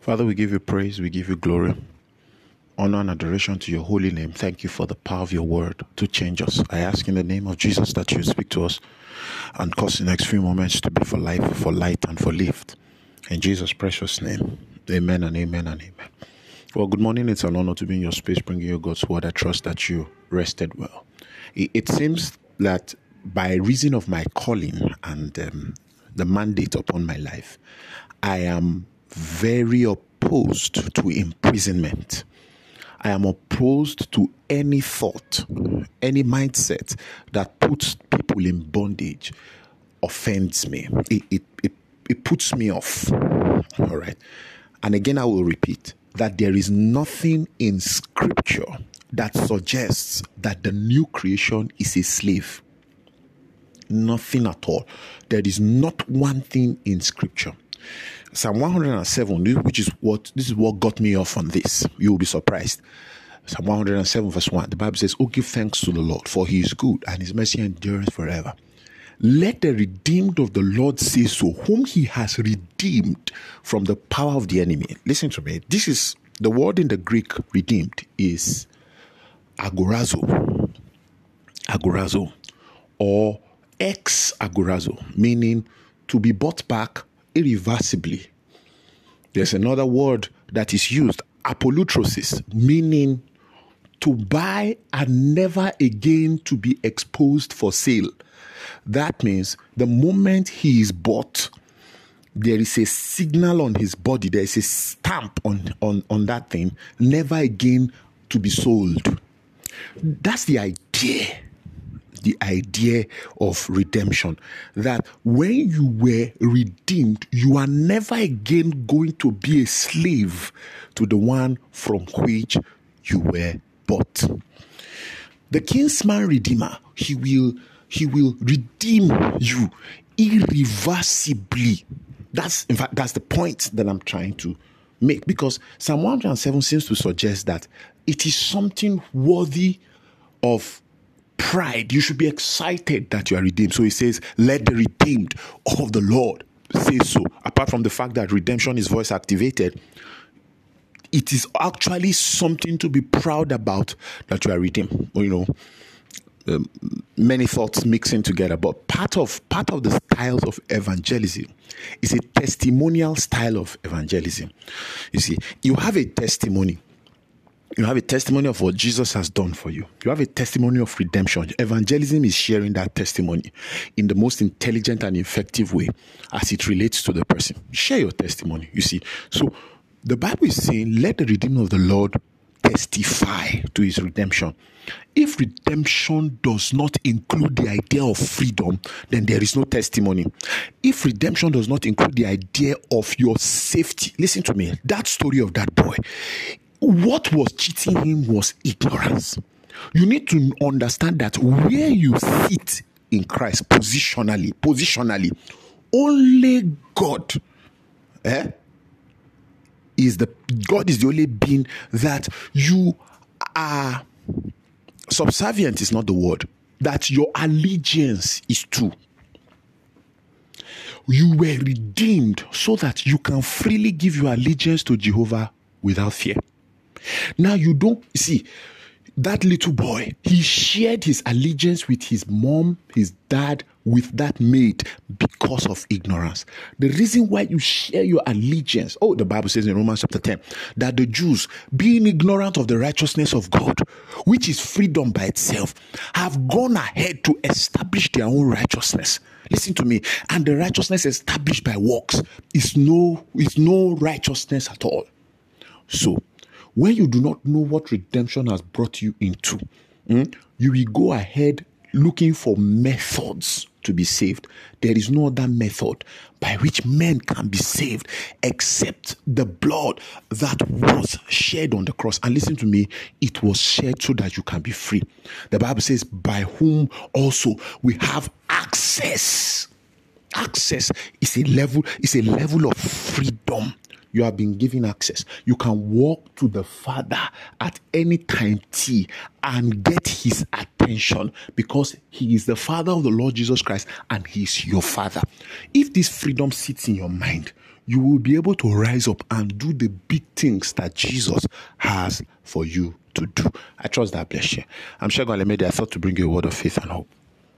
Father, we give you praise, we give you glory, honor, and adoration to your holy name. Thank you for the power of your word to change us. I ask in the name of Jesus that you speak to us and cause the next few moments to be for life, for light, and for lift. In Jesus' precious name, amen and amen and amen. Well, good morning. It's an honor to be in your space, bringing you God's word. I trust that you rested well. It, seems that by reason of my calling and um, the mandate upon my life, I am very opposed to imprisonment. I am opposed to any thought, any mindset that puts people in bondage, offends me. It, it, it, it puts me off. All right. And again, I will repeat that there is nothing in scripture that suggests that the new creation is a slave. Nothing at all. There is not one thing in scripture Psalm 107, which is what this is what got me off on this. You will be surprised. Psalm 107, verse 1. The Bible says, Oh, give thanks to the Lord, for he is good, and his mercy endures forever. Let the redeemed of the Lord say so, whom he has redeemed from the power of the enemy. Listen to me. This is the word in the Greek redeemed is agorazo. Agorazo. Or ex agorazo, meaning to be bought back irreversibly. There's another word that is used, apolutrosis, meaning to buy and never again to be exposed for sale. That means the moment he is bought, there is a signal on his body, there is a stamp on, on, on that thing, never again to be sold. That's the idea the idea of redemption. That when you were redeemed, you are never again going to be a slave to the one from which you were bought. The kinsman redeemer, he will he will redeem you irreversibly. That's in fact that's the point that I'm trying to make because Psalm 107 seems to suggest that it is something worthy of pride. You should be excited that you are redeemed. So he says, Let the redeemed of the Lord say so. Apart from the fact that redemption is voice activated, it is actually something to be proud about that you are redeemed. You know, um, many thoughts mixing together, but part of part of the styles of evangelism is a testimonial style of evangelism. You see, you have a testimony you have a testimony of what Jesus has done for you. You have a testimony of redemption. Evangelism is sharing that testimony in the most intelligent and effective way as it relates to the person. Share your testimony, you see. So the Bible is saying, let the redeemer of the Lord testify to his redemption. If redemption does not include the idea of freedom, then there is no testimony. If redemption does not include the idea of your safety, listen to me, that story of that boy, what was cheating him was ignorance. You need to understand that where you sit in Christ positionally, positionally, only God eh, is the God is the only being that you are subservient is not the word that your allegiance is to. You were redeemed so that you can freely give your allegiance to Jehovah without fear. Now you don't see that little boy, he shared his allegiance with his mom, his dad, with that maid because of ignorance. The reason why you share your allegiance, oh, the Bible says in Romans chapter 10, that the Jews, being ignorant of the righteousness of God, which is freedom by itself, have gone ahead to establish their own righteousness. Listen to me. And the righteousness established by works is no, is no righteousness at all. So when you do not know what redemption has brought you into, mm, you will go ahead looking for methods to be saved. There is no other method by which men can be saved except the blood that was shed on the cross. And listen to me, it was shed so that you can be free. The Bible says, by whom also we have access. Access is a level, is a level of freedom you have been given access. You can walk to the Father at any time T and get his attention because he is the Father of the Lord Jesus Christ and he is your Father. If this freedom sits in your mind, you will be able to rise up and do the big things that Jesus has for you to do. I trust that bless you. I'm sure God made I thought to bring you a word of faith and hope.